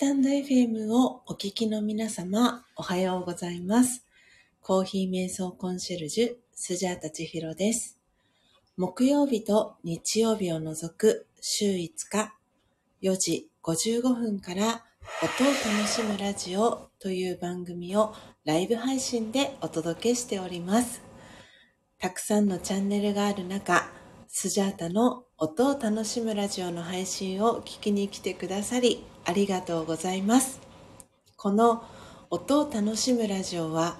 タンド FM をお聞きの皆様、おはようございます。コーヒー瞑想コンシェルジュ、スジャータチヒロです。木曜日と日曜日を除く週5日、4時55分から音を楽しむラジオという番組をライブ配信でお届けしております。たくさんのチャンネルがある中、スジャータの音を楽しむラジオの配信を聞きに来てくださりありがとうございます。この音を楽しむラジオは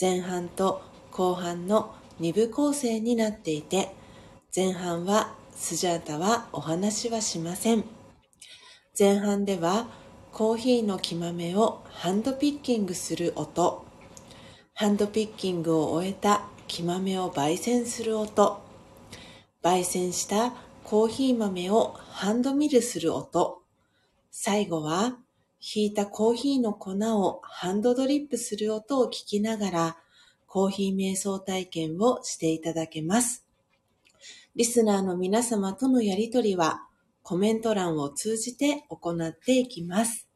前半と後半の2部構成になっていて前半はスジャータはお話はしません。前半ではコーヒーの木豆をハンドピッキングする音、ハンドピッキングを終えた木豆を焙煎する音、焙煎したコーヒー豆をハンドミルする音、最後はひいたコーヒーの粉をハンドドリップする音を聞きながらコーヒー瞑想体験をしていただけます。リスナーの皆様とのやりとりはコメント欄を通じて行っていきます。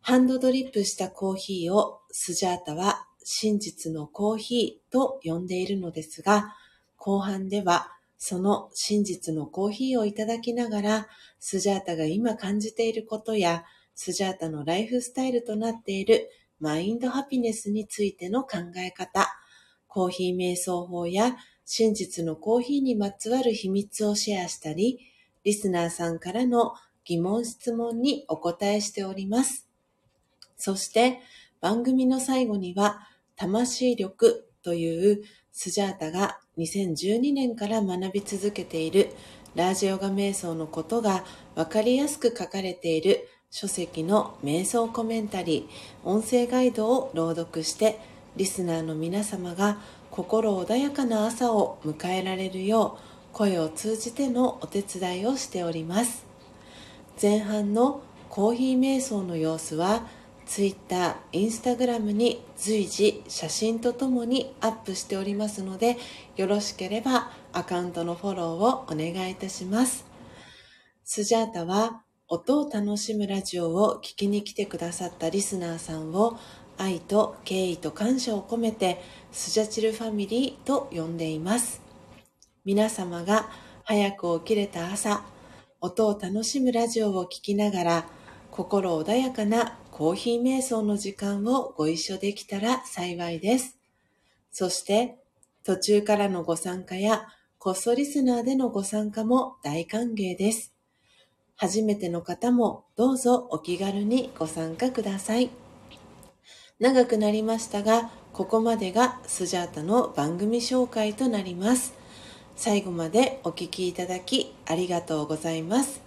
ハンドドリップしたコーヒーをスジャータは真実のコーヒーと呼んでいるのですが、後半ではその真実のコーヒーをいただきながら、スジャータが今感じていることや、スジャータのライフスタイルとなっているマインドハピネスについての考え方、コーヒー瞑想法や真実のコーヒーにまつわる秘密をシェアしたり、リスナーさんからの疑問質問にお答えしております。そして番組の最後には、魂力というスジャータが2012年から学び続けているラージヨガ瞑想のことがわかりやすく書かれている書籍の瞑想コメンタリー、音声ガイドを朗読して、リスナーの皆様が心穏やかな朝を迎えられるよう、声を通じてのお手伝いをしております。前半のコーヒー瞑想の様子は、Twitter、Instagram に随時写真とともにアップしておりますので、よろしければアカウントのフォローをお願いいたします。スジャータは音を楽しむラジオを聞きに来てくださったリスナーさんを愛と敬意と感謝を込めてスジャチルファミリーと呼んでいます。皆様が早く起きれた朝、音を楽しむラジオを聞きながら心穏やかなコーヒー瞑想の時間をご一緒できたら幸いです。そして、途中からのご参加や、こっそリスナーでのご参加も大歓迎です。初めての方もどうぞお気軽にご参加ください。長くなりましたが、ここまでがスジャータの番組紹介となります。最後までお聞きいただきありがとうございます。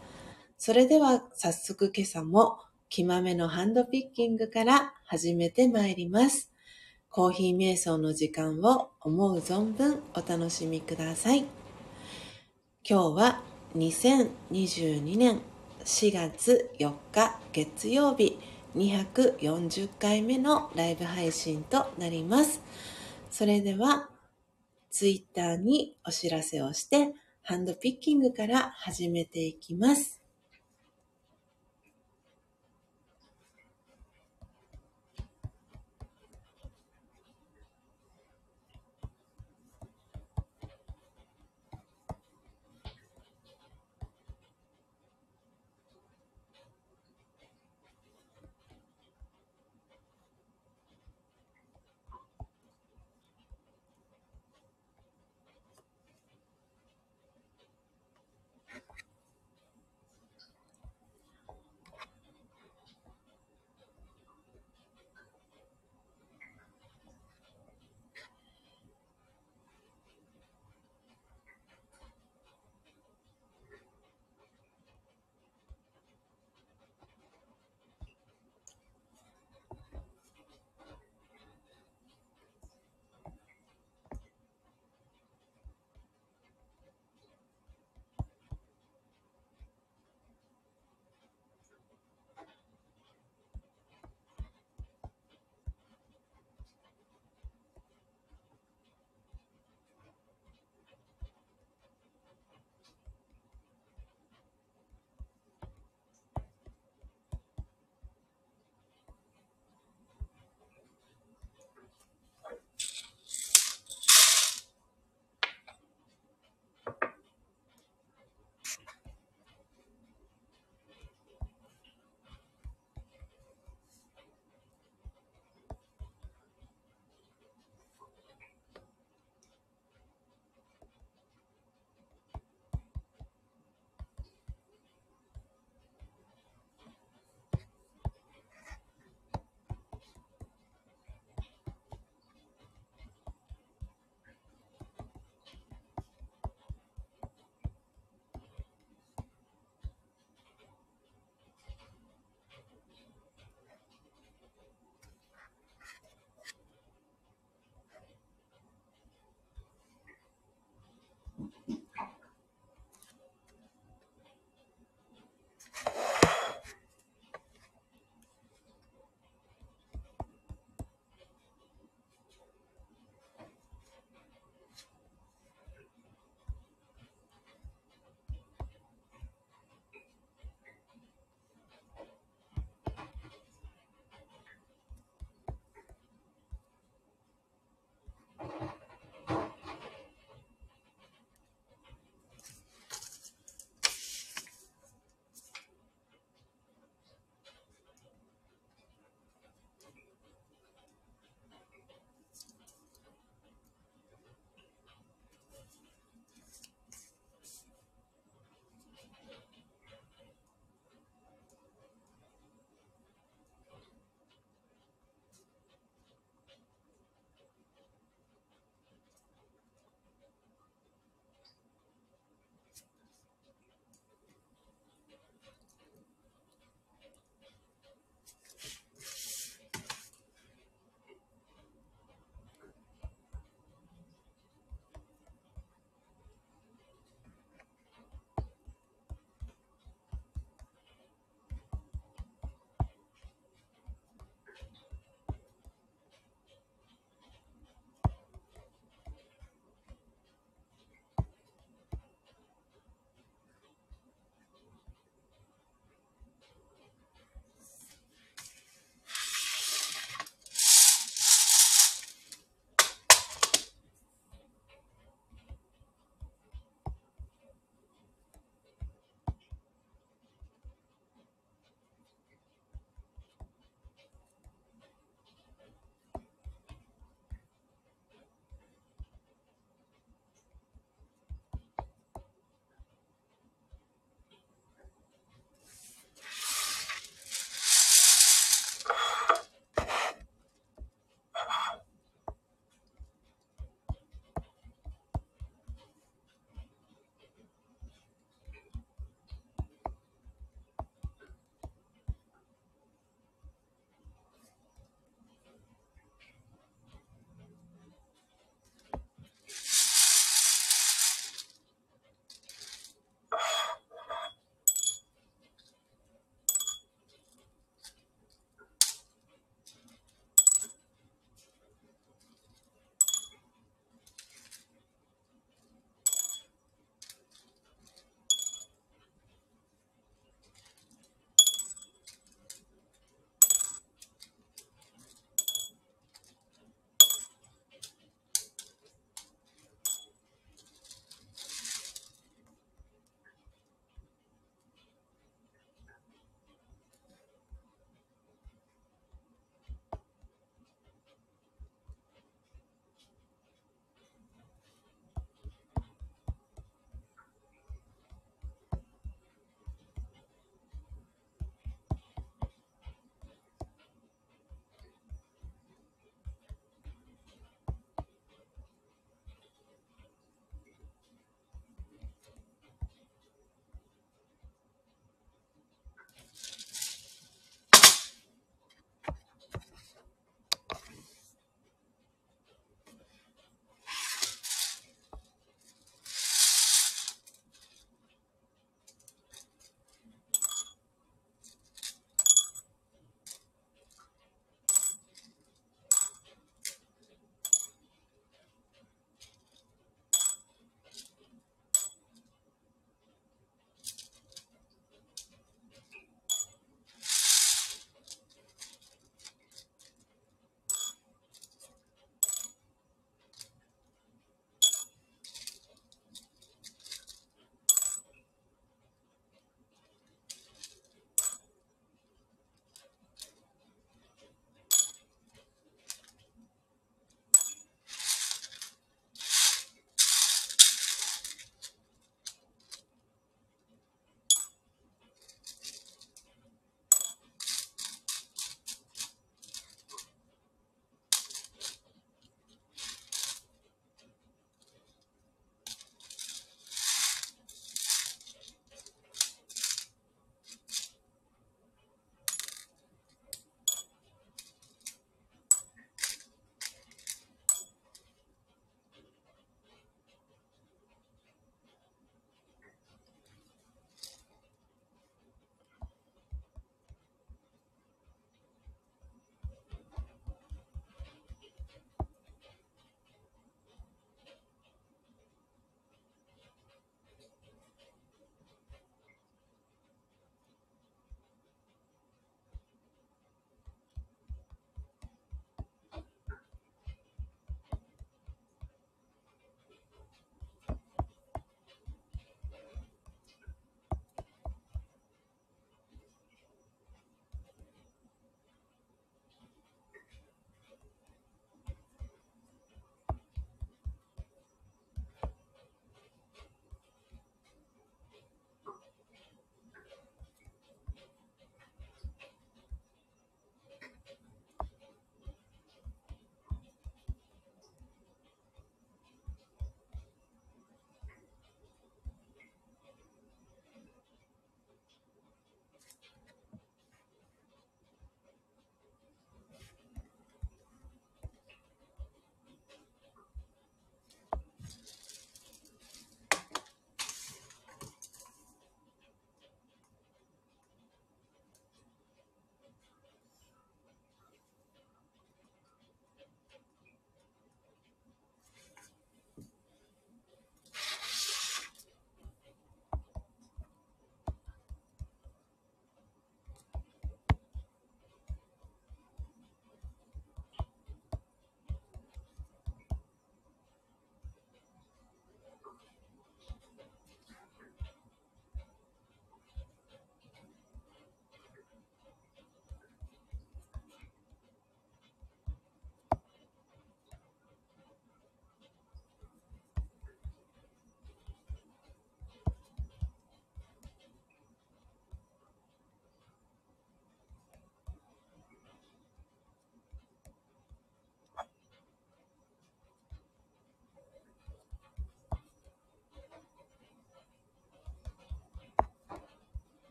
それでは早速今朝も木豆のハンドピッキングから始めてまいります。コーヒー瞑想の時間を思う存分お楽しみください。今日は2022年4月4日月曜日240回目のライブ配信となります。それではツイッターにお知らせをしてハンドピッキングから始めていきます。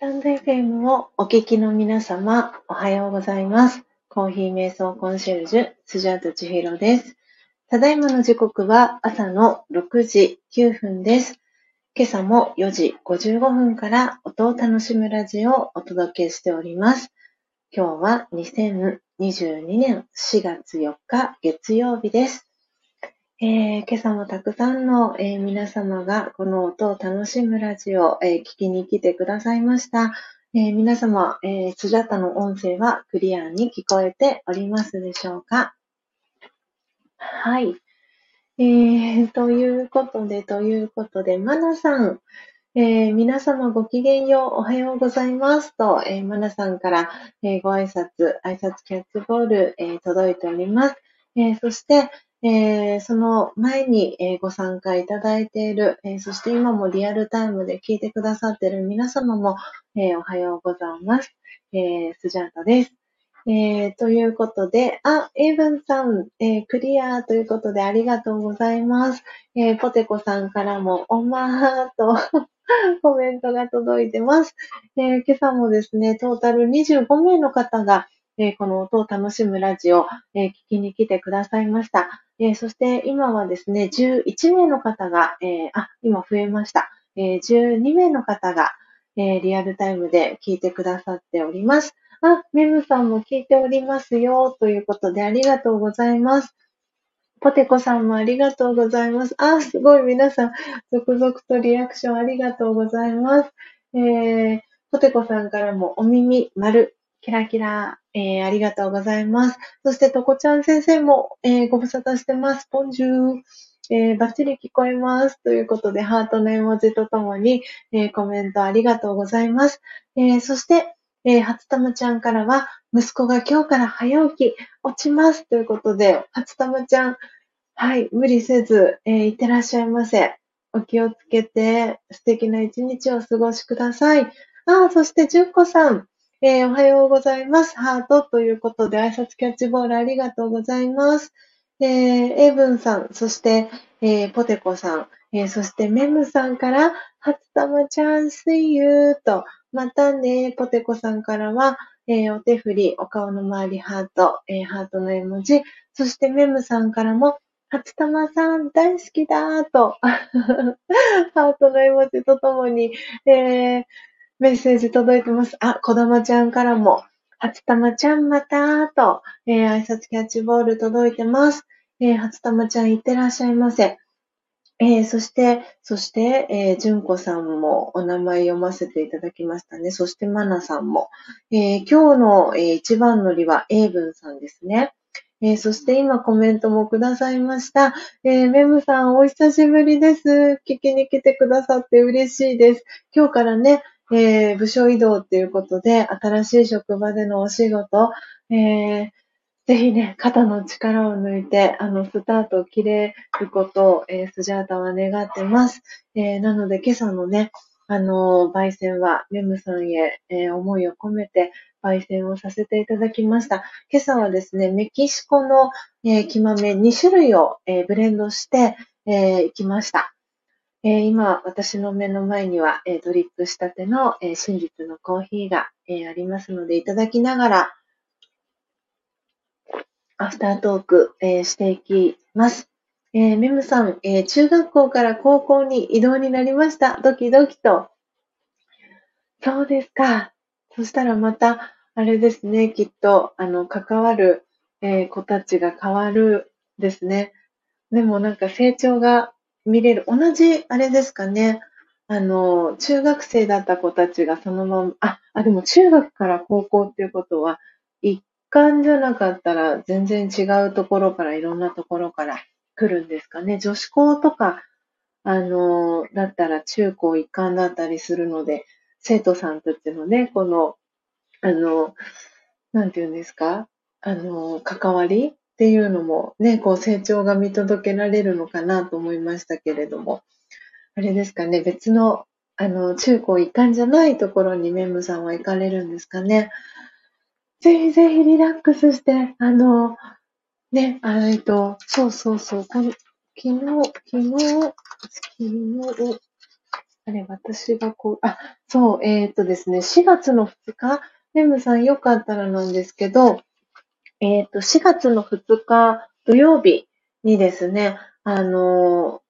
タンド FM をお聞きの皆様、おはようございます。コーヒー瞑想コンシェルジュ、スジャータ千尋です。ただいまの時刻は朝の6時9分です。今朝も4時55分から音を楽しむラジオをお届けしております。今日は2022年4月4日月曜日です。えー、今朝もたくさんの、えー、皆様がこの音を楽しむラジオを、えー、聞きに来てくださいました。え皆様、えスジャタの音声はクリアに聞こえておりますでしょうか？はい。え、ということで、ということで、マナさん、え、皆様ごきげんよう、おはようございますと、えー、マナさんから、え、ご挨拶、挨拶キャッチボール、え、届いております。え、そして、えー、その前に、えー、ご参加いただいている、えー、そして今もリアルタイムで聞いてくださっている皆様も、えおはようございます。えスジャータです。えということで、あ、エイブンさん、えクリアということでありがとうございます。えポテコさんからも、おまーと コメントが届いてます。え今朝もですね、トータル25名の方が、えこの音を楽しむラジオ、え聞きに来てくださいました。えそして今はですね、11名の方が、えあ、今増えました。え12名の方が、えリアルタイムで聞いてくださっております。あ、メムさんも聞いておりますよ、ということでありがとうございます。ポテコさんもありがとうございます。あ、すごい皆さん、続々とリアクションありがとうございます。えー、ポテコさんからもお耳丸、キラキラ、えー、ありがとうございます。そして、とこちゃん先生も、えー、ご無沙汰してます。ポンジュー。えー、バッチリ聞こえます。ということで、ハートの絵文字とともに、えー、コメントありがとうございます。えー、そして、えー、初玉ちゃんからは、息子が今日から早起き、落ちます。ということで、初玉ちゃん、はい、無理せず、えー、いってらっしゃいませ。お気をつけて、素敵な一日を過ごしください。あ、そして、じゅんこさん、えー、おはようございます。ハートということで挨拶キャッチボールありがとうございます。えー、エブンさん、そして、えー、ポテコさん、えー、そしてメムさんから、初玉ちゃん see you と、またね、ポテコさんからは、えー、お手振り、お顔の周りハート、えー、ハートの絵文字、そしてメムさんからも、初玉さん大好きだーと、ハートの絵文字とともに、えー、メッセージ届いてます。あ、こだまちゃんからも、初玉ちゃんまたーと、えー、挨拶キャッチボール届いてます。えー、初玉ちゃんいってらっしゃいませ。えー、そして、そして、えー、純子さんもお名前読ませていただきましたね。そして、まなさんも。えー、今日の、えー、一番乗りは、英文さんですね。えー、そして今コメントもくださいました。えー、メムさんお久しぶりです。聞きに来てくださって嬉しいです。今日からね、えー、部署移動っていうことで、新しい職場でのお仕事、えー、ぜひね、肩の力を抜いて、あの、スタートを切れることを、えー、スジャータは願ってます。えー、なので、今朝のね、あの、焙煎は、メムさんへ、えー、思いを込めて、焙煎をさせていただきました。今朝はですね、メキシコの、えー、木豆2種類を、えー、ブレンドして、えー、いきました。え、今、私の目の前には、え、ドリップしたての、え、真実のコーヒーが、えありますので、いただきながら、アフタートーク、えしていきます。えメムさん、え中学校から高校に移動になりました。ドキドキと。そうですか。そしたらまた、あれですね、きっと、あの、関わる、え子たちが変わるですね。でもなんか成長が見れる。同じ、あれですかね。あの、中学生だった子たちがそのまま、あ、あ、でも中学から高校っていうことは、一貫じゃなかったら全然違うところから、いろんなところから来るんですかね。女子校とか、あの、だったら中高一貫だったりするので、生徒さんたちのね、この、あの、なんていうんですか？あの、関わりっていうのもね、こう成長が見届けられるのかなと思いましたけれども、あれですかね、別の、あの、中高一貫じゃないところにメムさんは行かれるんですかね。ぜひぜひリラックスして、あの、ね、あえっと、そうそうそう、こ昨日、昨日、昨日、あれ、私がこう、あ、そう、えっ、とですね、4月の2日、レムさんよかったらなんですけど、えっ、と、4月の2日土曜日にですね、あの、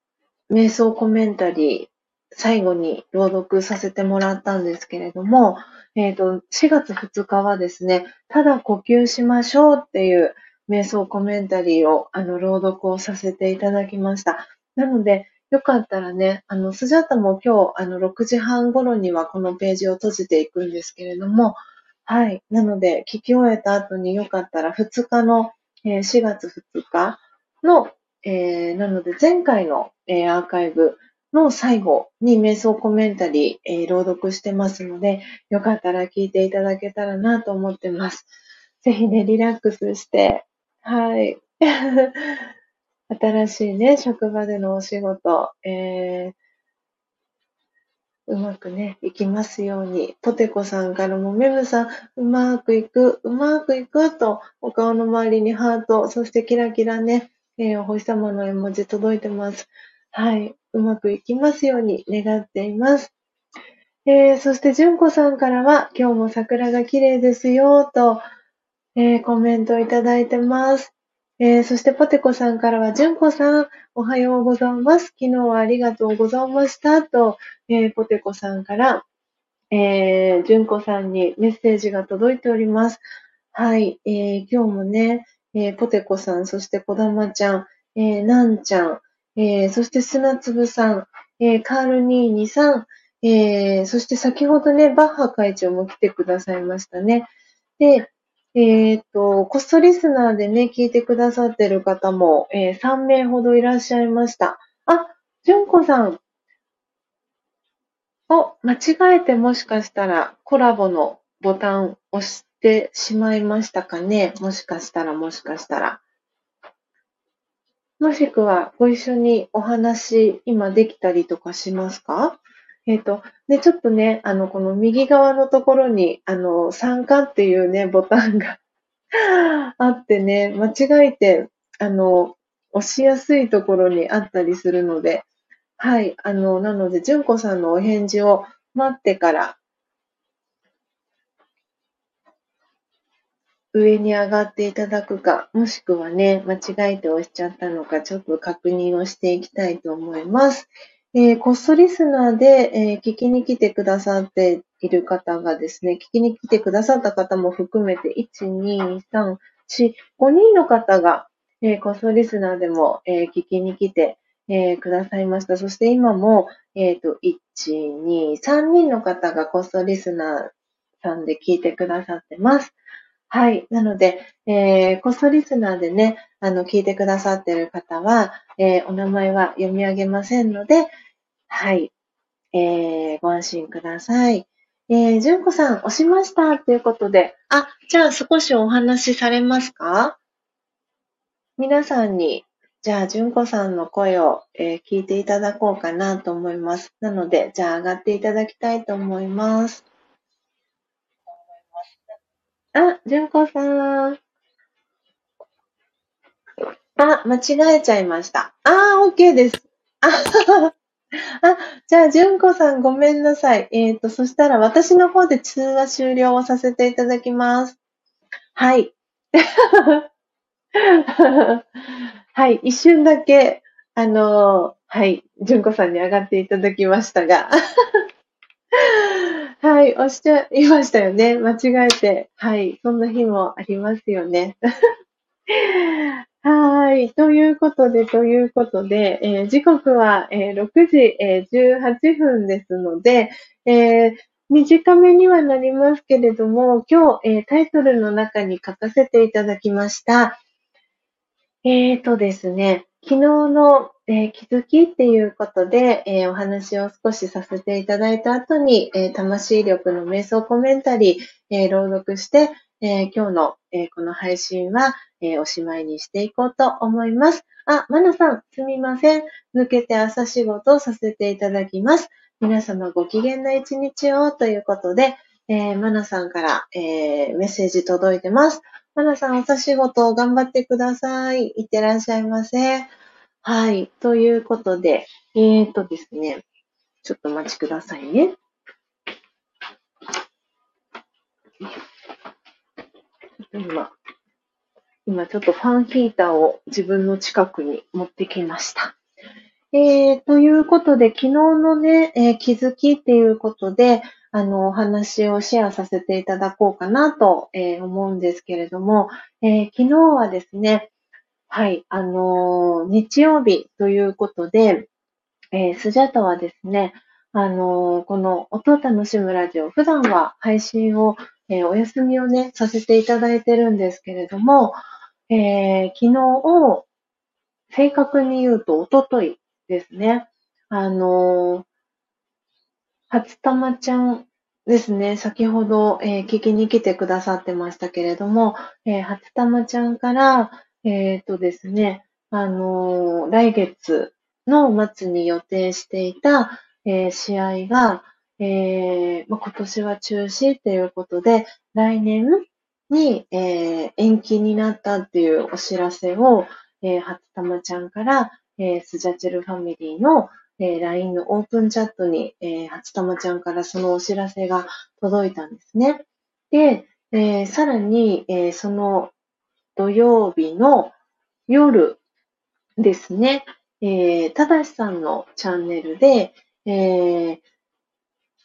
瞑想コメンタリー、最後に朗読させてもらったんですけれども、えっ、と、4月2日はですね、ただ呼吸しましょうっていう瞑想コメンタリーを、あの、朗読をさせていただきました。なので、よかったらね、あの、スジャタも今日、あの、6時半頃にはこのページを閉じていくんですけれども、はい。なので、聞き終えた後によかったら2日の、えー、4月2日の、えー、なので前回の、えー、アーカイブの最後に瞑想コメンタリー、え、朗読してますので、よかったら聞いていただけたらなと思ってます。ぜひね、リラックスして、はい。新しいね、職場でのお仕事、え、うまくね、いきますように。ポテコさんからも、メムさん、うまくいく、うまくいくと、お顔の周りにハート、そしてキラキラね、えー、お星様の絵文字届いてます。はい。うまくいきますように願っています。えー、そして、純子さんからは、今日も桜が綺麗ですよ、と、えー、コメントいただいてます。えー、そして、ポテコさんからは、純子さん、おはようございます。昨日はありがとうございました。と、えー、ポテコさんから、えー、純子さんにメッセージが届いております。はい、えー、今日もね、えー、ポテコさん、そしてこだまちゃん、えー、なんちゃん、えー、そして砂粒さん、えー、カールニーニさん、えー、そして先ほどね、バッハ会長も来てくださいましたね。で、えっ、と、コストリスナーでね、聞いてくださってる方も、えー、3名ほどいらっしゃいました。あ、じゅんこさん。お、間違えてもしかしたらコラボのボタン押してしまいましたかね？もしかしたら、もしかしたら。もしくは、ご一緒にお話、今できたりとかしますか？えっ、ー、と、で、ちょっとね、あの、この右側のところに、あの、参加っていうね、ボタンが あってね、間違えて、あの、押しやすいところにあったりするので、はい、あの、なので、純子さんのお返事を待ってから、上に上がっていただくか、もしくはね、間違えて押しちゃったのか、ちょっと確認をしていきたいと思います。えー、コストリスナーで、えー、聞きに来てくださっている方がですね、聞きに来てくださった方も含めて、1、2、3、4、5人の方が、えー、コストリスナーでも、え聞きに来て、えくださいました。そして今も、えっ、と、1、2、3人の方がコストリスナーさんで聞いてくださってます。はい。なので、えー、コストリスナーでね、あの、聞いてくださっている方は、えー、お名前は読み上げませんので、はい。えー、ご安心ください。えー、純子さん、押しましたということで、あ、じゃあ少しお話しされますか？皆さんに、じゃあ、純子さんの声を、えー、聞いていただこうかなと思います。なので、じゃあ上がっていただきたいと思います。あ、純子さん。あ、間違えちゃいました。あ、OK です。あ、あじゃあ、純子さんごめんなさい。えっ、ー、と、そしたら私の方で通話終了をさせていただきます。はい。はい、一瞬だけ、あのはい、純子さんに上がっていただきましたが。はい、押しちゃいましたよね。間違えて。はい、そんな日もありますよね。はい。ということで、ということで、えー、時刻は、えー、6時、えー、18分ですので、え短めにはなりますけれども、今日、えタイトルの中に書かせていただきました。えーとですね、昨日の、えー、気づきっていうことで、えー、お話を少しさせていただいた後に、えー、魂力の瞑想コメンタリー、え朗読して、え今日の、えこの配信は、えおしまいにしていこうと思います。あ、まなさん、すみません。抜けて朝仕事をさせていただきます。皆様ご機嫌な一日をということで、えー、まなさんから、えメッセージ届いてます。まなさん、朝仕事頑張ってください。いってらっしゃいませ。はい。ということで、えーとですね。ちょっとお待ちくださいね。今、今ちょっとファンヒーターを自分の近くに持ってきました。えー、ということで、昨日のね、えー、気づきっていうことで、あの、お話をシェアさせていただこうかなと、えー、思うんですけれども、え昨日はですね、はい、あの日曜日ということで、えスジャタはですね、あのこの音を楽しむラジオ、普段は配信を、えお休みをね、させていただいてるんですけれども、え昨日を正確に言うと、おとといですね。あの初玉ちゃんですね、先ほど、えー、聞きに来てくださってましたけれども、えー、初玉ちゃんから、えっ、ー、とですね、あの来月の末に予定していた、えー、試合が、えーまあ、今年は中止ということで、来年に、えー、延期になったっていうお知らせを、えー、初玉ちゃんから、えー、スジャチルファミリーの、えー、LINE のオープンチャットに、えー、初玉ちゃんからそのお知らせが届いたんですね。で、えー、さらに、えー、その土曜日の夜ですね、えー、ただしさんのチャンネルで、えー、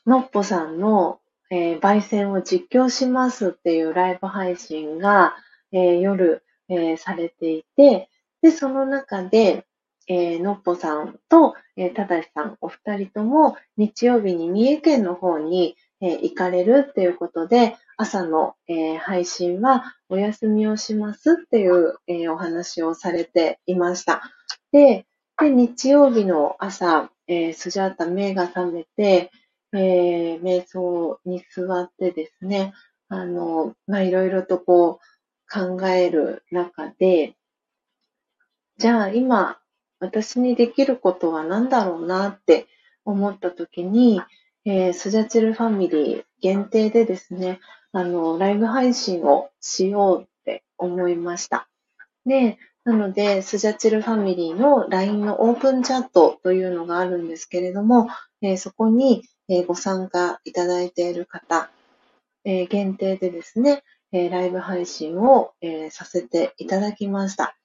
のっぽさんの、えー、焙煎を実況しますっていうライブ配信が、えー、夜、えー、されていて、で、その中で、えー、のっぽさんと、えー、ただしさん、お二人とも日曜日に三重県の方に、えー、行かれるっていうことで、朝の、えー、配信はお休みをしますっていう、えー、お話をされていました。で、で日曜日の朝、えー、スジャータ目が覚めて、えー、瞑想に座ってですね、あの、ま、いろいろとこう考える中で、じゃあ今私にできることは何だろうなって思った時に、えー、スジャチルファミリー限定でですね、あの、ライブ配信をしようって思いました。で、なので、スジャチルファミリーの LINE のオープンチャットというのがあるんですけれども、えー、そこに、えー、ご参加いただいている方、えー、限定でですね、えライブ配信を、えさせていただきました。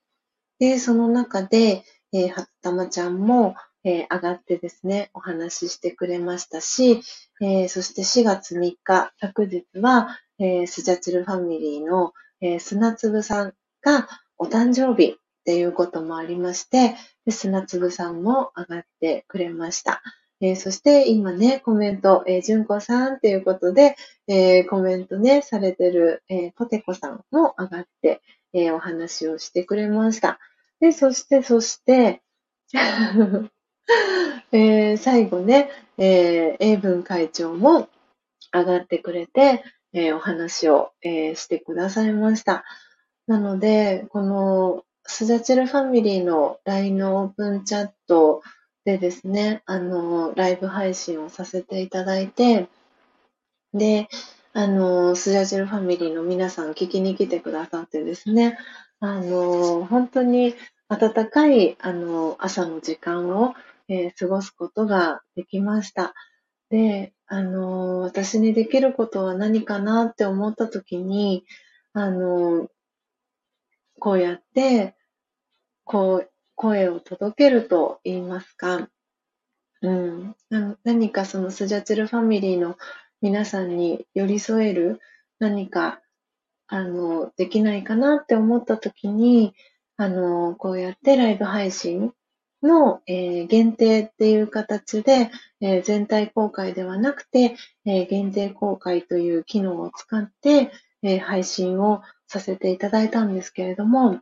で、その中で、えー、はったまちゃんも、えー、上がってですね、お話ししてくれましたし、えー、そして4月3日、昨日は、えー、スジャチルファミリーの、えー、砂粒さんがお誕生日っていうこともありまして、で砂粒さんも上がってくれました。えー、そして今ね、コメント、えー、純子さんっていうことで、えー、コメントね、されてる、えー、ポテコさんも上がって、え、お話をしてくれました。で、そして、そして、えー、最後ね、えー、英文会長も上がってくれて、えー、お話を、えー、してくださいました。なので、このスジャチルファミリーの LINE のオープンチャットでですね、あの、ライブ配信をさせていただいて、で、あの、スジャチルファミリーの皆さん聞きに来てくださってですね、あの、本当に暖かい、あの、朝の時間を、えー、過ごすことができました。で、あの、私にできることは何かなって思った時に、あの、こうやって、こう、声を届けると言いますか、うん、な何かそのスジャチルファミリーの皆さんに寄り添える何かあの、できないかなって思った時に、あの、こうやってライブ配信の、えー、限定っていう形で、えー、全体公開ではなくて、えー、限定公開という機能を使って、え配信をさせていただいたんですけれども、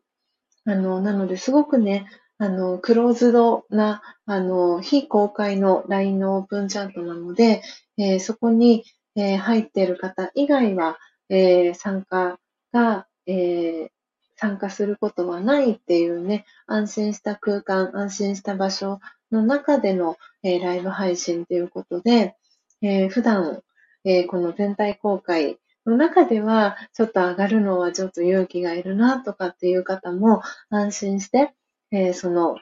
あの、なのですごくね、あの、クローズドな、あの、非公開の LINE のオープンチャットなので、えそこに、え入っている方以外は、えー、参加が、えー、参加することはないっていうね、安心した空間、安心した場所の中での、えー、ライブ配信ということで、えー、普段、えー、この全体公開の中では、ちょっと上がるのはちょっと勇気がいるなとかっていう方も安心して、えその、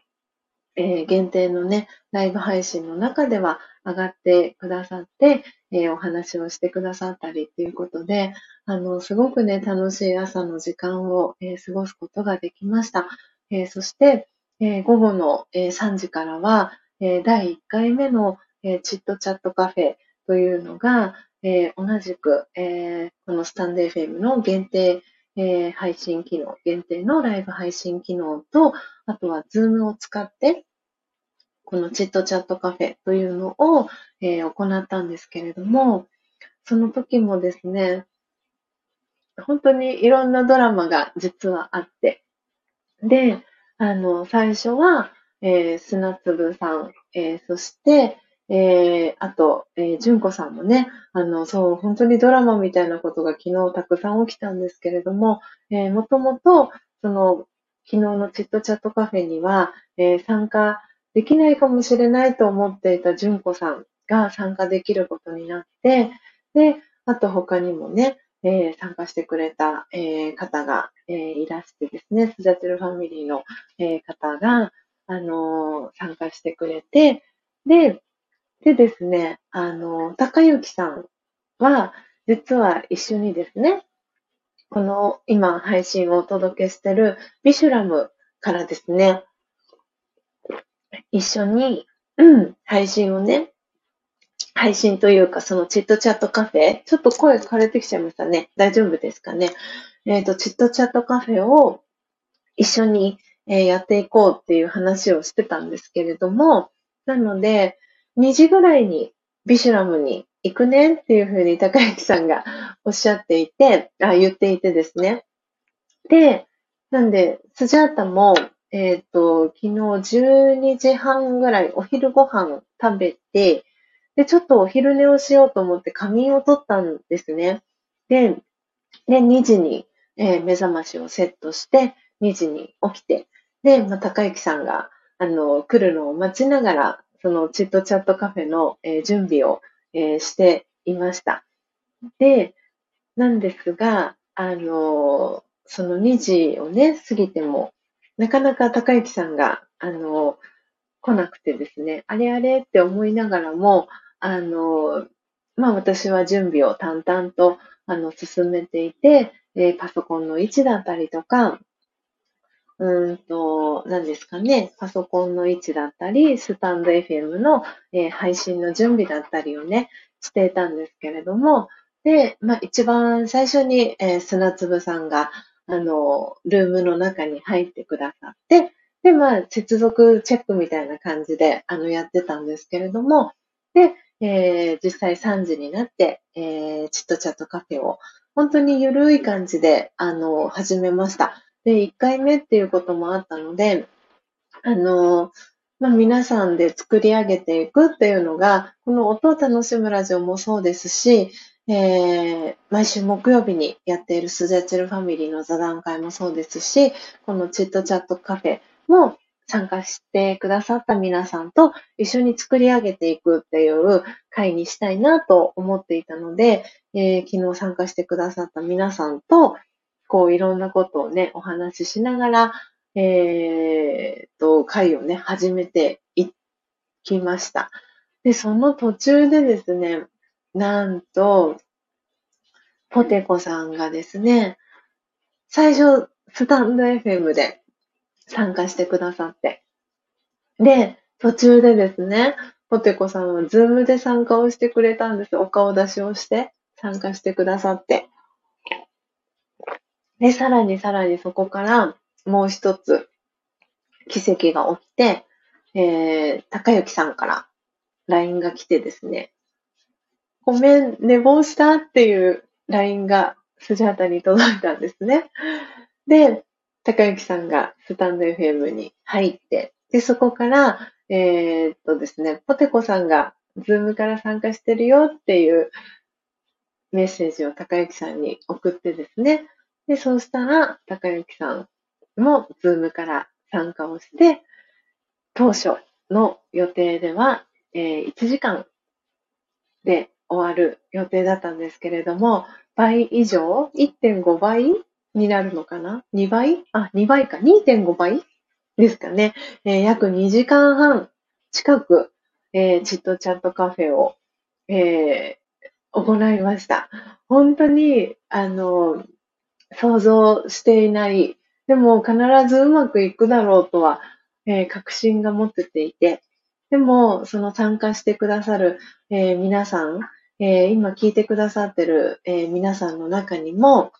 え限定のね、ライブ配信の中では上がってくださって、えー、お話をしてくださったりっていうことで、あの、すごくね、楽しい朝の時間を、えー、過ごすことができました。えー、そして、え午後の、え3時からは、え第1回目の、えチットチャットカフェというのが、え同じく、えこのスタンド FM の限定、え配信機能、限定のライブ配信機能と、あとは Zoom を使って、このチットチャットカフェというのを、え行ったんですけれども、その時もですね、本当にいろんなドラマが実はあって、で、あの、最初は、えー、砂粒さん、えー、そして、えー、あと、えー、純子さんもね、あの、そう、本当にドラマみたいなことが昨日たくさん起きたんですけれども、えー、もともと、その、昨日のチットチャットカフェには、えー、参加できないかもしれないと思っていた純子さんが参加できることになって、で、あと他にもね、えー、参加してくれた、えー、方が、えー、いらしてですね、スジャチルファミリーの、え方が、あの参加してくれて、で、でですね、あの、高幸さんは、実は一緒にですね、この今配信をお届けしてるビシュラムからですね、一緒に、うん、配信をね、配信というか、そのチットチャットカフェ、ちょっと声枯れてきちゃいましたね。大丈夫ですかね。えっ、ー、と、チットチャットカフェを一緒に、えー、やっていこうっていう話をしてたんですけれども、なので、2時ぐらいにビシュラムに行くねっていうふうに高之さんがおっしゃっていて、あ、言っていてですね。で、なんで、スジャータも、えっ、ー、と、昨日12時半ぐらいお昼ご飯食べて、で、ちょっとお昼寝をしようと思って仮眠を取ったんですね。で、で2時に、えー、目覚ましをセットして、2時に起きて、で、まあ、高之さんが、あの、来るのを待ちながら、そのチットチャットカフェの、えー、準備を、えー、していました。で、なんですが、あの、その2時をね、過ぎても、なかなか高之さんが、あの、来なくてですね、あれあれって思いながらも、あの、まあ私は準備を淡々とあの進めていて、えー、パソコンの位置だったりとか、うんと、何ですかね、パソコンの位置だったり、スタンド FM の、えー、配信の準備だったりをね、していたんですけれども、で、まあ一番最初に、えー、砂粒さんが、あの、ルームの中に入ってくださって、で、まあ、接続チェックみたいな感じで、あの、やってたんですけれども、で、えー、実際3時になって、えー、チットチャットカフェを本当にゆるい感じで、あの、始めました。で、1回目っていうこともあったので、あの、まあ、皆さんで作り上げていくっていうのが、この音を楽しむラジオもそうですし、えー、毎週木曜日にやっているスジャチルファミリーの座談会もそうですし、このチットチャットカフェも参加してくださった皆さんと一緒に作り上げていくっていう会にしたいなと思っていたので、えー、昨日参加してくださった皆さんと、こういろんなことをね、お話ししながら、えー、と、会をね、始めていきました。で、その途中でですね、なんと、ポテコさんがですね、最初、スタンド FM で参加してくださって。で、途中でですね、ポテコさんはズームで参加をしてくれたんです。お顔出しをして参加してくださって。で、さらにさらにそこからもう一つ奇跡が起きて、えー、高幸さんから LINE が来てですね、ごめん、寝坊したっていう LINE がスジャータに届いたんですね。で、高幸さんがスタンド FM に入って、で、そこから、えー、っとですね、ポテコさんがズームから参加してるよっていうメッセージを高幸さんに送ってですね、で、そうしたら、高幸さんもズームから参加をして、当初の予定では、えー、1時間で終わる予定だったんですけれども、倍以上 ?1.5 倍になるのかな ?2 倍？あ、2倍か。2.5倍ですかね。えー、約2時間半近く、えー、チットチャットカフェを、えー、行いました。本当に、あの、想像していない、でも必ずうまくいくだろうとは、えー、確信が持ってていて、でも、その参加してくださる、えー、皆さん、えー、今聞いてくださってる、えー、皆さんの中にも、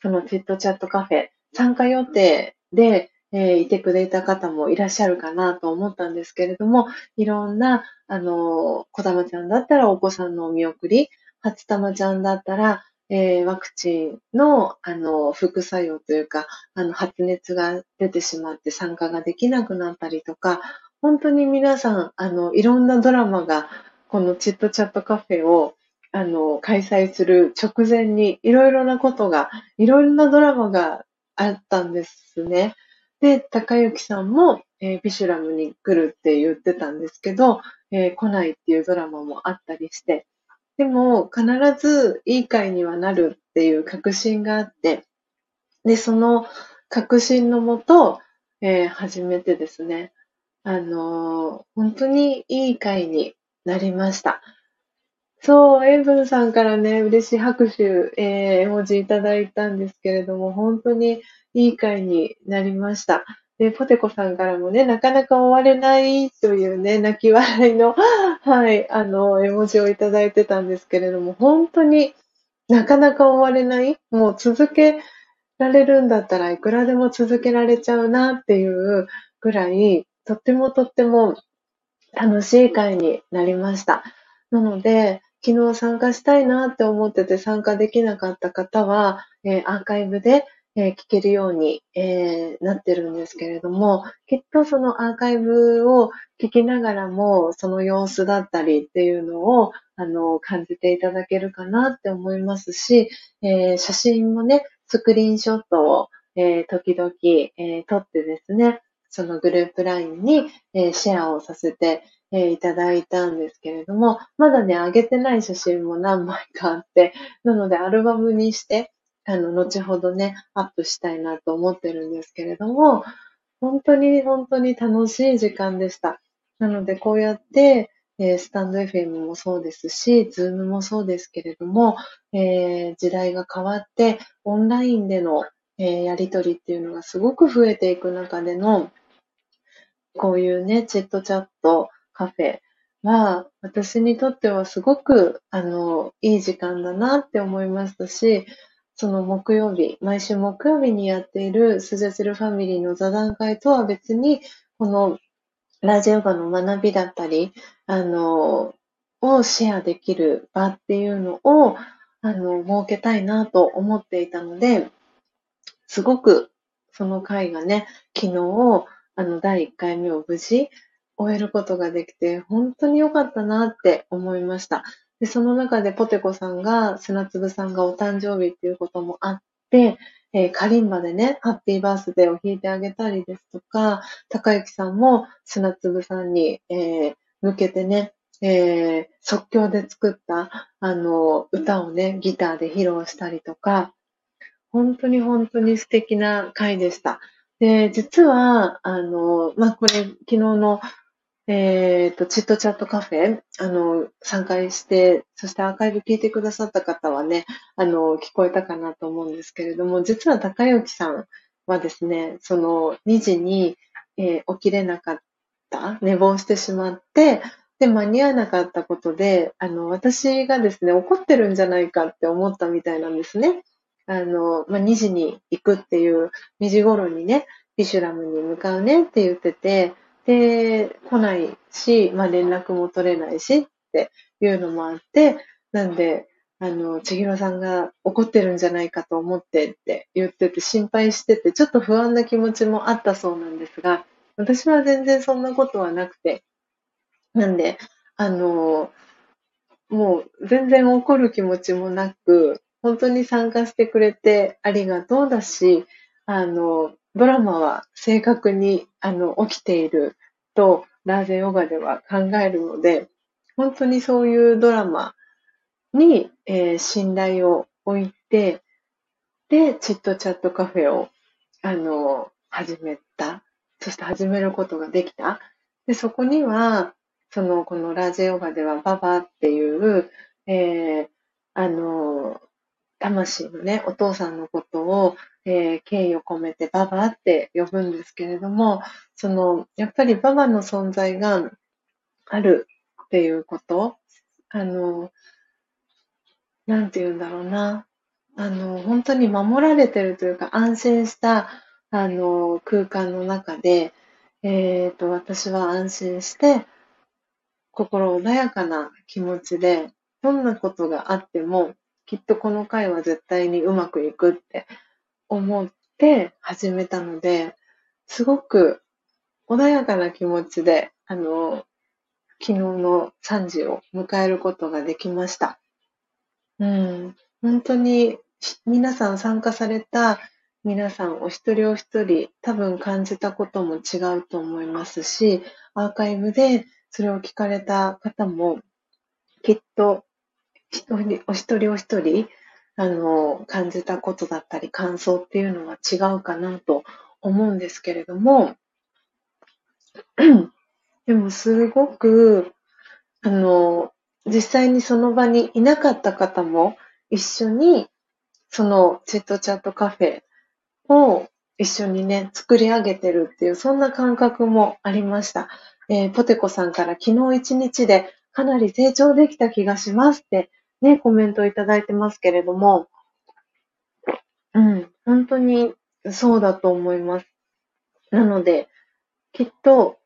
そのチットチャットカフェ参加予定で、えー、いてくれた方もいらっしゃるかなと思ったんですけれども、いろんな、あの、小玉ちゃんだったらお子さんのお見送り、初玉ちゃんだったら、えー、ワクチンの、あの、副作用というか、あの、発熱が出てしまって参加ができなくなったりとか、本当に皆さん、あの、いろんなドラマが、このチットチャットカフェを、あの、開催する直前に、いろいろなことが、いろんなドラマがあったんですね。で、高幸さんも、えー、ビシュラムに来るって言ってたんですけど、えー、来ないっていうドラマもあったりして、でも必ずいい回にはなるっていう確信があって、で、その確信のもと、えー、始めてですね、あのー、本当にいい回になりました。そう、エイブンさんからね、嬉しい拍手、えー、絵文字いただいたんですけれども、本当にいい回になりました。で、ポテコさんからもね、なかなか終われないというね、泣き笑いの、はい、あの、絵文字をいただいてたんですけれども、本当になかなか終われない、もう続けられるんだったらいくらでも続けられちゃうなっていうぐらい、とってもとっても楽しい回になりました。なので、昨日参加したいなって思ってて参加できなかった方は、えー、アーカイブで、えー、聞けるように、えー、なってるんですけれども、きっとそのアーカイブを聞きながらも、その様子だったりっていうのを、あの、感じていただけるかなって思いますし、え写真もね、スクリーンショットを、え時々、え撮ってですね、そのグループ LINE に、えシェアをさせてえ、いただいたんですけれども、まだね、上げてない写真も何枚かあって、なのでアルバムにして、あの、後ほどね、アップしたいなと思ってるんですけれども、本当に本当に楽しい時間でした。なので、こうやって、えー、スタンド FM もそうですし、ズームもそうですけれども、えー、時代が変わって、オンラインでの、えー、やりとりっていうのがすごく増えていく中での、こういうね、チットチャット、カフェは、私にとってはすごく、あの、いい時間だなって思いましたし、その木曜日、毎週木曜日にやっているスジャチルファミリーの座談会とは別に、このラジオガの学びだったり、あの、をシェアできる場っていうのを、あの、設けたいなと思っていたので、すごくその会がね、昨日、あの、第1回目を無事、終えることができて、本当に良かったなって思いました。で、その中でポテコさんが、砂粒さんがお誕生日っていうこともあって、えー、カリンバでね、ハッピーバースデーを弾いてあげたりですとか、高幸さんも砂粒さんに、えー、向けてね、えー、即興で作った、あの、歌をね、ギターで披露したりとか、本当に本当に素敵な回でした。で、実は、あの、まあ、これ、昨日のえっ、と、チットチャットカフェ、あの、参加して、そしてアーカイブ聞いてくださった方はね、あの、聞こえたかなと思うんですけれども、実は高之さんはですね、その2時に、えー、起きれなかった、寝坊してしまって、で、間に合わなかったことで、あの、私がですね、怒ってるんじゃないかって思ったみたいなんですね。あの、まあ、2時に行くっていう、2時頃にね、ビシュラムに向かうねって言ってて、で、来ないし、まあ連絡も取れないしっていうのもあって、なんで、あの、千尋さんが怒ってるんじゃないかと思ってって言ってて心配してて、ちょっと不安な気持ちもあったそうなんですが、私は全然そんなことはなくて、なんで、あの、もう全然怒る気持ちもなく、本当に参加してくれてありがとうだし、あの、ドラマは正確にあの起きているとラーゼヨガでは考えるので、本当にそういうドラマに、えー、信頼を置いて、で、チットチャットカフェを、あの、始めた。そして始めることができた。で、そこには、その、このラージェヨガではババっていう、えー、あの、魂のね、お父さんのことを、えー、敬意を込めてババって呼ぶんですけれども、その、やっぱりババの存在があるっていうこと、あの、なんて言うんだろうな。あの、本当に守られてるというか、安心した、あの、空間の中で、えっ、ー、と、私は安心して、心穏やかな気持ちで、どんなことがあっても、きっとこの回は絶対にうまくいくって思って始めたので、すごく穏やかな気持ちで、あの、昨日の3時を迎えることができました。うん、本当に皆さん参加された皆さんお一人お一人多分感じたことも違うと思いますし、アーカイブでそれを聞かれた方もきっとお一人お一人あの感じたことだったり感想っていうのは違うかなと思うんですけれども、でもすごくあの実際にその場にいなかった方も一緒にそのチットチャットカフェを一緒にね、作り上げてるっていう、そんな感覚もありました。えー、ポテコさんから昨日一日でかなり成長できた気がしますってね、コメントをいただいてますけれども、うん、本当にそうだと思います。なので、きっと、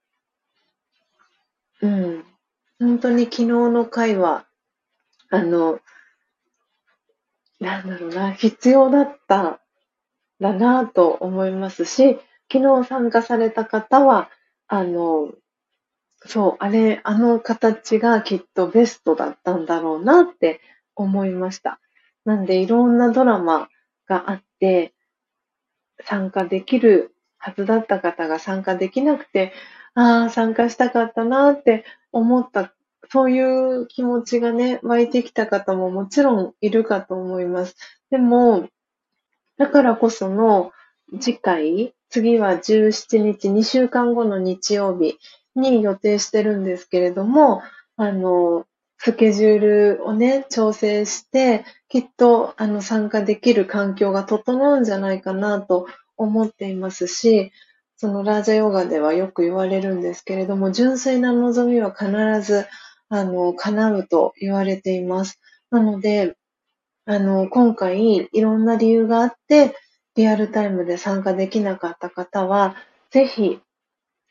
うん、本当に昨日の回は、あの、なんだろうな、必要だっただなと思いますし、昨日参加された方は、あの、そう、あれ、あの形がきっとベストだったんだろうなって思いました。なんでいろんなドラマがあって、参加できるはずだった方が参加できなくて、ああ、参加したかったなって思った、そういう気持ちがね、湧いてきた方ももちろんいるかと思います。でも、だからこその次回、次は17日、2週間後の日曜日に予定してるんですけれども、あの、スケジュールをね、調整して、きっと、あの、参加できる環境が整うんじゃないかなと思っていますし、そのラージャヨガではよく言われるんですけれども、純粋な望みは必ず、あの、叶うと言われています。なので、あの、今回、いろんな理由があって、リアルタイムで参加できなかった方は、ぜひ、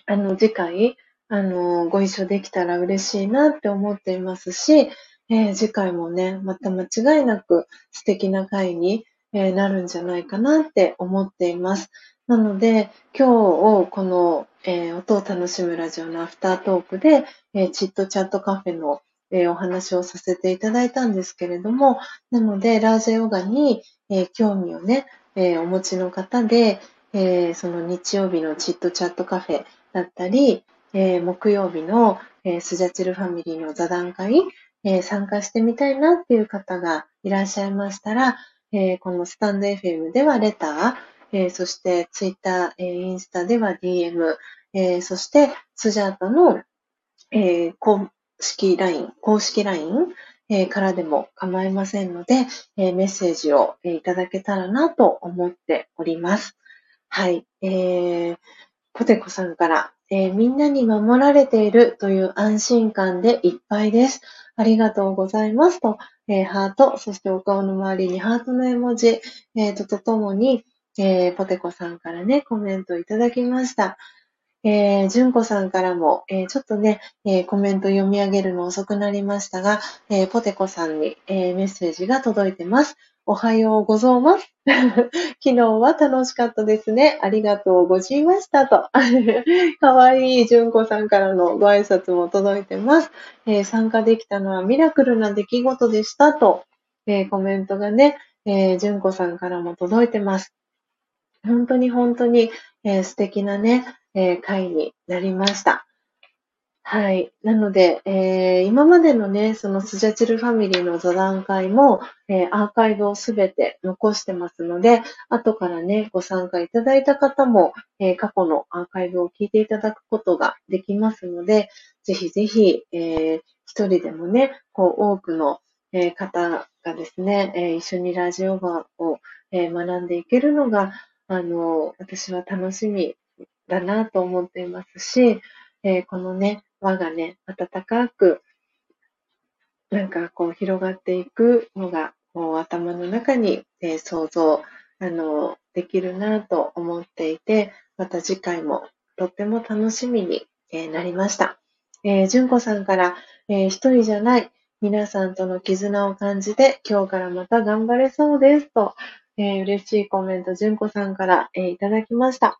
あの、次回、あの、ご一緒できたら嬉しいなって思っていますし、えー、次回もね、また間違いなく素敵な回に、え、なるんじゃないかなって思っています。なので、今日、この、えー、音を楽しむラジオのアフタートークで、えー、チットチャットカフェの、えー、お話をさせていただいたんですけれども、なので、ラージャヨガに、え興味をね、えお持ちの方で、えその日曜日のチットチャットカフェだったり、え木曜日の、えスジャチルファミリーの座談会、え参加してみたいなっていう方がいらっしゃいましたら、えこのスタンド FM ではレター、えー、そしてツイッター、えー、インスタでは DM、えー、そしてスジャータの、えー、公式 LINE、公式 LINE、えー、からでも構いませんので、えー、メッセージを、えー、いただけたらなと思っております。はい。えー、ポテコさんから、えー、みんなに守られているという安心感でいっぱいです。ありがとうございますと、えー、ハート、そしてお顔の周りにハートの絵文字、えー、ととともに、えー、ポテコさんからね、コメントいただきました。えー、純子さんからも、えー、ちょっとね、えー、コメント読み上げるの遅くなりましたが、えー、ポテコさんに、え、メッセージが届いてます。おはようございます。昨日は楽しかったですね。ありがとうございましたと。かわいい純子さんからのご挨拶も届いてます。えー、参加できたのはミラクルな出来事でしたと、えー、コメントがね、えー、純子さんからも届いてます。本当に本当に、えー、素敵なね、えー、回になりました。はい。なので、えー、今までのね、そのスジャチルファミリーの座談会も、えー、アーカイブをすべて残してますので、後からね、ご参加いただいた方も、えー、過去のアーカイブを聞いていただくことができますので、ぜひぜひ、えー、一人でもね、こう、多くの、えー、方がですね、えー、一緒にラジオ場を、えー、学んでいけるのが、あの、私は楽しみだなと思っていますし、えー、このね、輪がね、暖かく、なんかこう広がっていくのが、こう頭の中に、えー、想像、あの、できるなと思っていて、また次回もとっても楽しみに、えー、なりました。えー、純子さんから、えー、一人じゃない、皆さんとの絆を感じて、今日からまた頑張れそうですと、えー、嬉しいコメント、純子さんから、えー、いただきました。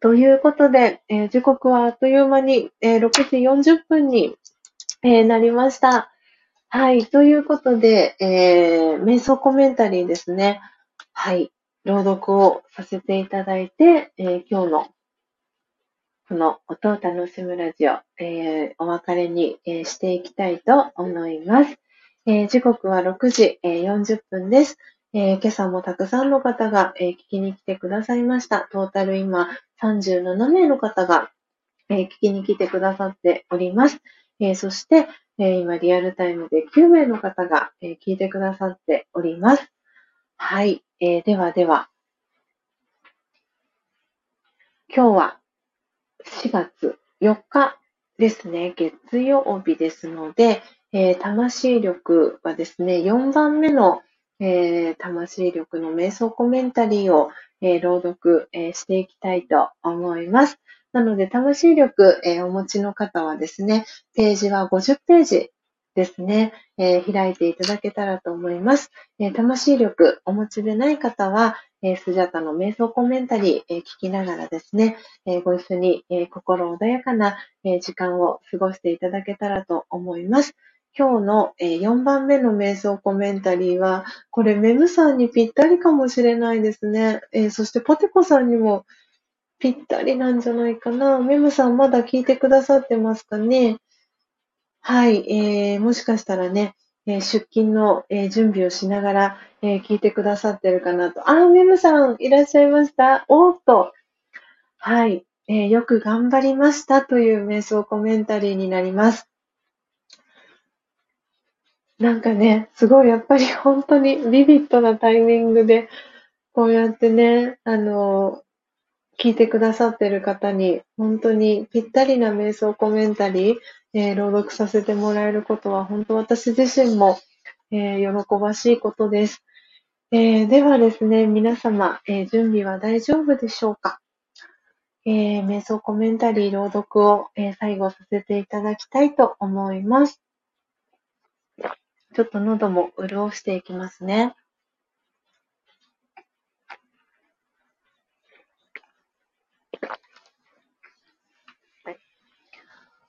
ということで、えー、時刻はあっという間に、えー、6時40分に、えー、なりました。はい。ということで、えー、瞑想コメンタリーですね。はい。朗読をさせていただいて、え、今日のこの音を楽しむラジオ、え、お別れに、え、していきたいと思います。え、時刻は6時、え40分です。え今朝もたくさんの方が、え聞きに来てくださいました。トータル今37名の方が、え聞きに来てくださっております。えそして、え今リアルタイムで9名の方が、え聞いてくださっております。はい。えではでは、今日は4月4日ですね、月曜日ですので、えー、魂力はですね、4番目の、えー、魂力の瞑想コメンタリーを、えー、朗読、えしていきたいと思います。なので、魂力、えお持ちの方はですね、ページは50ページですね、え、開いていただけたらと思います。え、魂力お持ちでない方は、え、スジャタの瞑想コメンタリー、え聞きながらですね、えご一緒に、え心穏やかな、え時間を過ごしていただけたらと思います。今日の、え4番目の瞑想コメンタリーは、これメムさんにぴったりかもしれないですね。えそしてポテコさんにもぴったりなんじゃないかな。メムさんまだ聞いてくださってますかねはい、えー、もしかしたらね、えー、出勤の、え、準備をしながら、え、聞いてくださってるかなと。あ、メムさん、いらっしゃいました。おっと。はい、え、よく頑張りましたという瞑想コメンタリーになります。なんかね、すごいやっぱり 本当にビビッドなタイミングで、こうやってね、あの、聞いてくださってる方に、本当にぴったりな瞑想コメンタリー、えー、朗読させてもらえることは、本当私自身も、えー、喜ばしいことです。えー、ではですね、皆様、え準備は大丈夫でしょうか、え瞑想コメンタリー朗読を、え最後させていただきたいと思います。ちょっと喉も潤していきますね。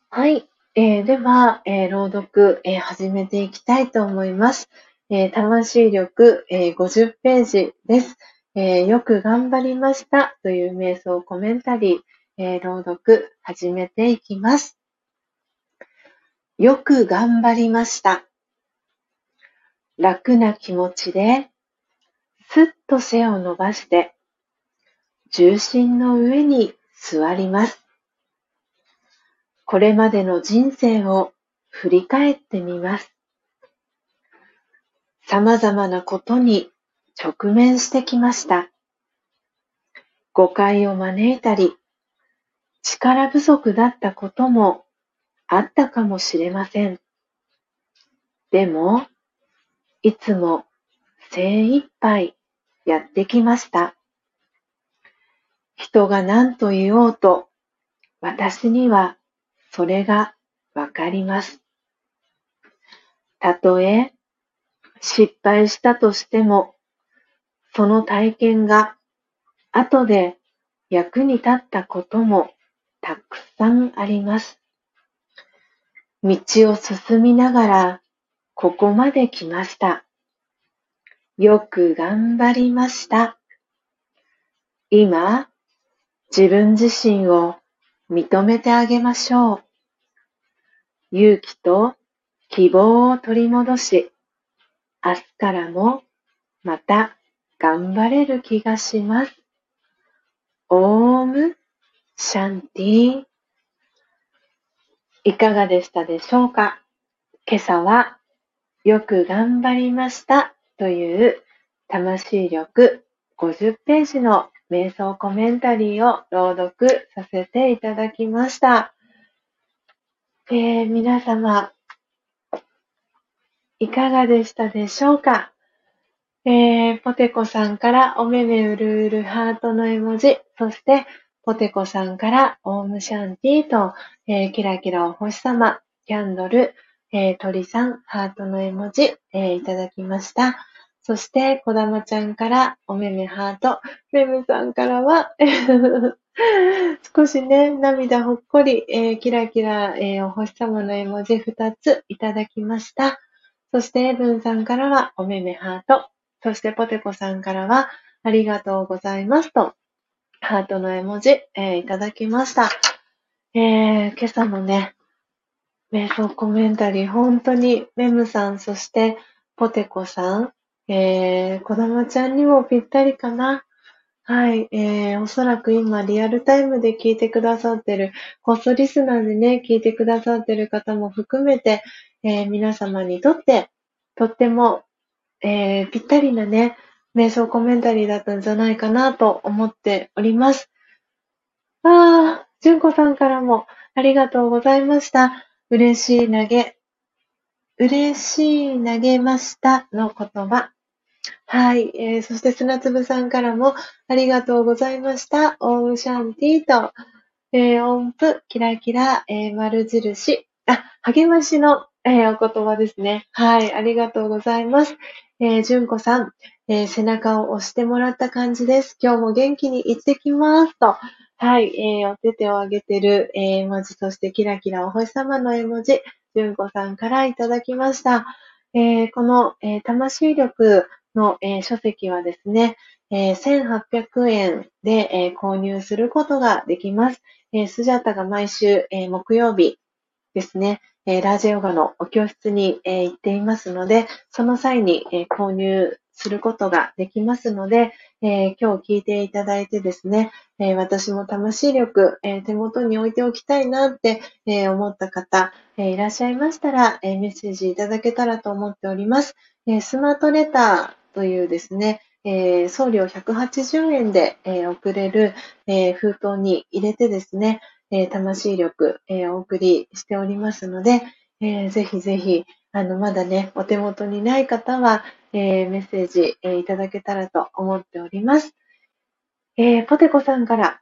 はい。えー、では、えー、朗読、えー、始めていきたいと思います。え魂力、え50ページです、えよく頑張りましたという瞑想コメンタリー、え朗読始めていきます。よく頑張りました。楽な気持ちで、すっと背を伸ばして、重心の上に座ります。これまでの人生を振り返ってみます。様々なことに直面してきました。誤解を招いたり、力不足だったこともあったかもしれません。でも、いつも精一杯やってきました。人が何と言おうと、私にはそれがわかります。たとえ失敗したとしても、その体験が後で役に立ったこともたくさんあります。道を進みながらここまで来ました。よく頑張りました。今、自分自身を認めてあげましょう。勇気と希望を取り戻し、明日からもまた頑張れる気がします。オームシャンティいかがでしたでしょうか？今朝は、よく頑張りましたという魂力50ページの瞑想コメンタリーを朗読させていただきました。えー、皆様、いかがでしたでしょうか？えー、ポテコさんからおめめうるうるハートの絵文字、そしてポテコさんからオームシャンティーと、えー、キラキラお星様、キャンドル、えー、鳥さん、ハートの絵文字、えー、いただきました。そして、こだまちゃんからおめめハート、メムさんからは 少しね、涙ほっこり、えー、キラキラ、えー、お星様の絵文字2ついただきました。そして、エブンさんからは、おめめハート。そして、ポテコさんからは、ありがとうございますと、ハートの絵文字、えー、いただきました。えー、今朝のね、瞑想コメンタリー、本当に、メムさん、そして、ポテコさん、えー、こだまちゃんにもぴったりかな。はい、えー、おそらく今リアルタイムで聞いてくださってる、こっそリスナーでね、聞いてくださってる方も含めて、えー、皆様にとって、とっても、えー、ぴったりなね、瞑想コメンタリーだったんじゃないかなと思っております。あー、純子さんからもありがとうございました。嬉しい投げ、嬉しい投げましたの言葉。はい、えー、そして砂粒さんからもありがとうございました。オームシャンティーと、えー、音符、キラキラ、えー、丸印。あ、励ましの、えー、お言葉ですね。はい、ありがとうございます。えー、純子さん、えー、背中を押してもらった感じです。今日も元気に行ってきます。と。はい、えー、お手手を上げてる、えー、文字、そしてキラキラお星様の絵文字、純子さんからいただきました。えー、この、えー、魂力の、えー、書籍はですね、えー、1800円で、えー、購入することができます。えー、スジャタが毎週、えー、木曜日ですね、えー、ラージェヨガのお教室に、えー、行っていますので、その際に、えー、購入することができますので、えー、今日聞いていただいてですね、えー、私も魂力、えー、手元に置いておきたいなって、え思った方、えいらっしゃいましたら、えメッセージいただけたらと思っております。えスマートレターというですね、え送料180円で、え送れる、え封筒に入れてですね、え魂力、えお送りしておりますので、えぜひぜひ、あの、まだね、お手元にない方は、えー、メッセージ、えー、いただけたらと思っております。えー、ポテコさんから、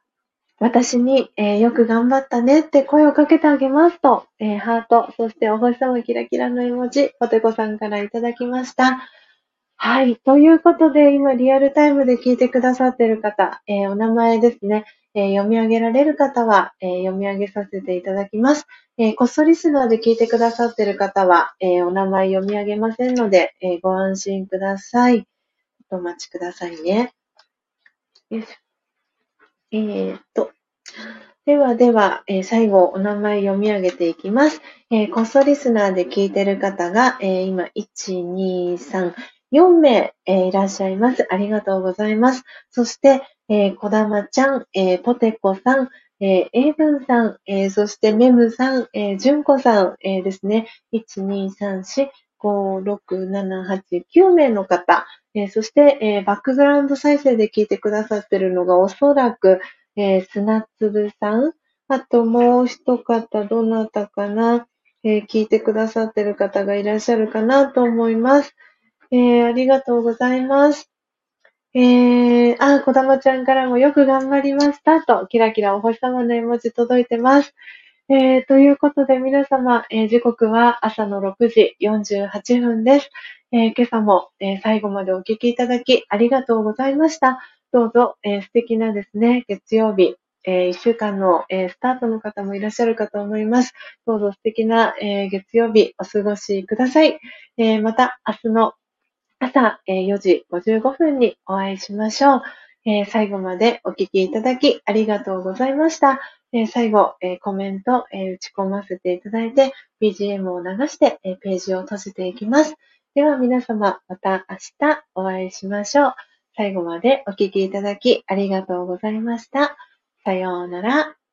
私に、えー、よく頑張ったねって声をかけてあげますと、えー、ハート、そしてお星様キラキラの絵文字、ポテコさんからいただきました。はい。ということで、今リアルタイムで聞いてくださっている方、えー、お名前ですね、え読み上げられる方は、え読み上げさせていただきます。えこっそリスナーで聞いてくださっている方は、えお名前読み上げませんので、えご安心ください。お待ちくださいね。よいしょ。えー、っと。ではでは、えー、最後お名前読み上げていきます。えー、こっそリスナーで聞いてる方が、えー、今、1、2、3、4名、えいらっしゃいます。ありがとうございます。そして、えー、こだまちゃん、えー、ポテコさん、えー、エイブンさん、えー、そしてメムさん、えー、ジュンコさん、えー、ですね。1、2、3、4、5、6、7、8、9名の方、えー、そして、えー、バックグラウンド再生で聞いてくださってるのがおそらく、えー、砂粒さん、あともう一方、どなたかな、えー、聞いてくださってる方がいらっしゃるかなと思います。えー、ありがとうございます。えー、あ、こだまちゃんからもよく頑張りましたと、キラキラお星様の絵文字届いてます。えー、ということで皆様、えー、時刻は朝の6時48分です。えー、今朝も、え、最後までお聞きいただきありがとうございました。どうぞ、え、素敵なですね、月曜日、え、1週間の、え、スタートの方もいらっしゃるかと思います。どうぞ素敵な、え、月曜日お過ごしください。え、また明日の朝4時55分にお会いしましょう。え、最後までお聞きいただきありがとうございました。え、最後、え、コメント、え打ち込ませていただいて、BGM を流して、えページを閉じていきます。では皆様、また明日お会いしましょう。最後までお聞きいただきありがとうございました。さようなら。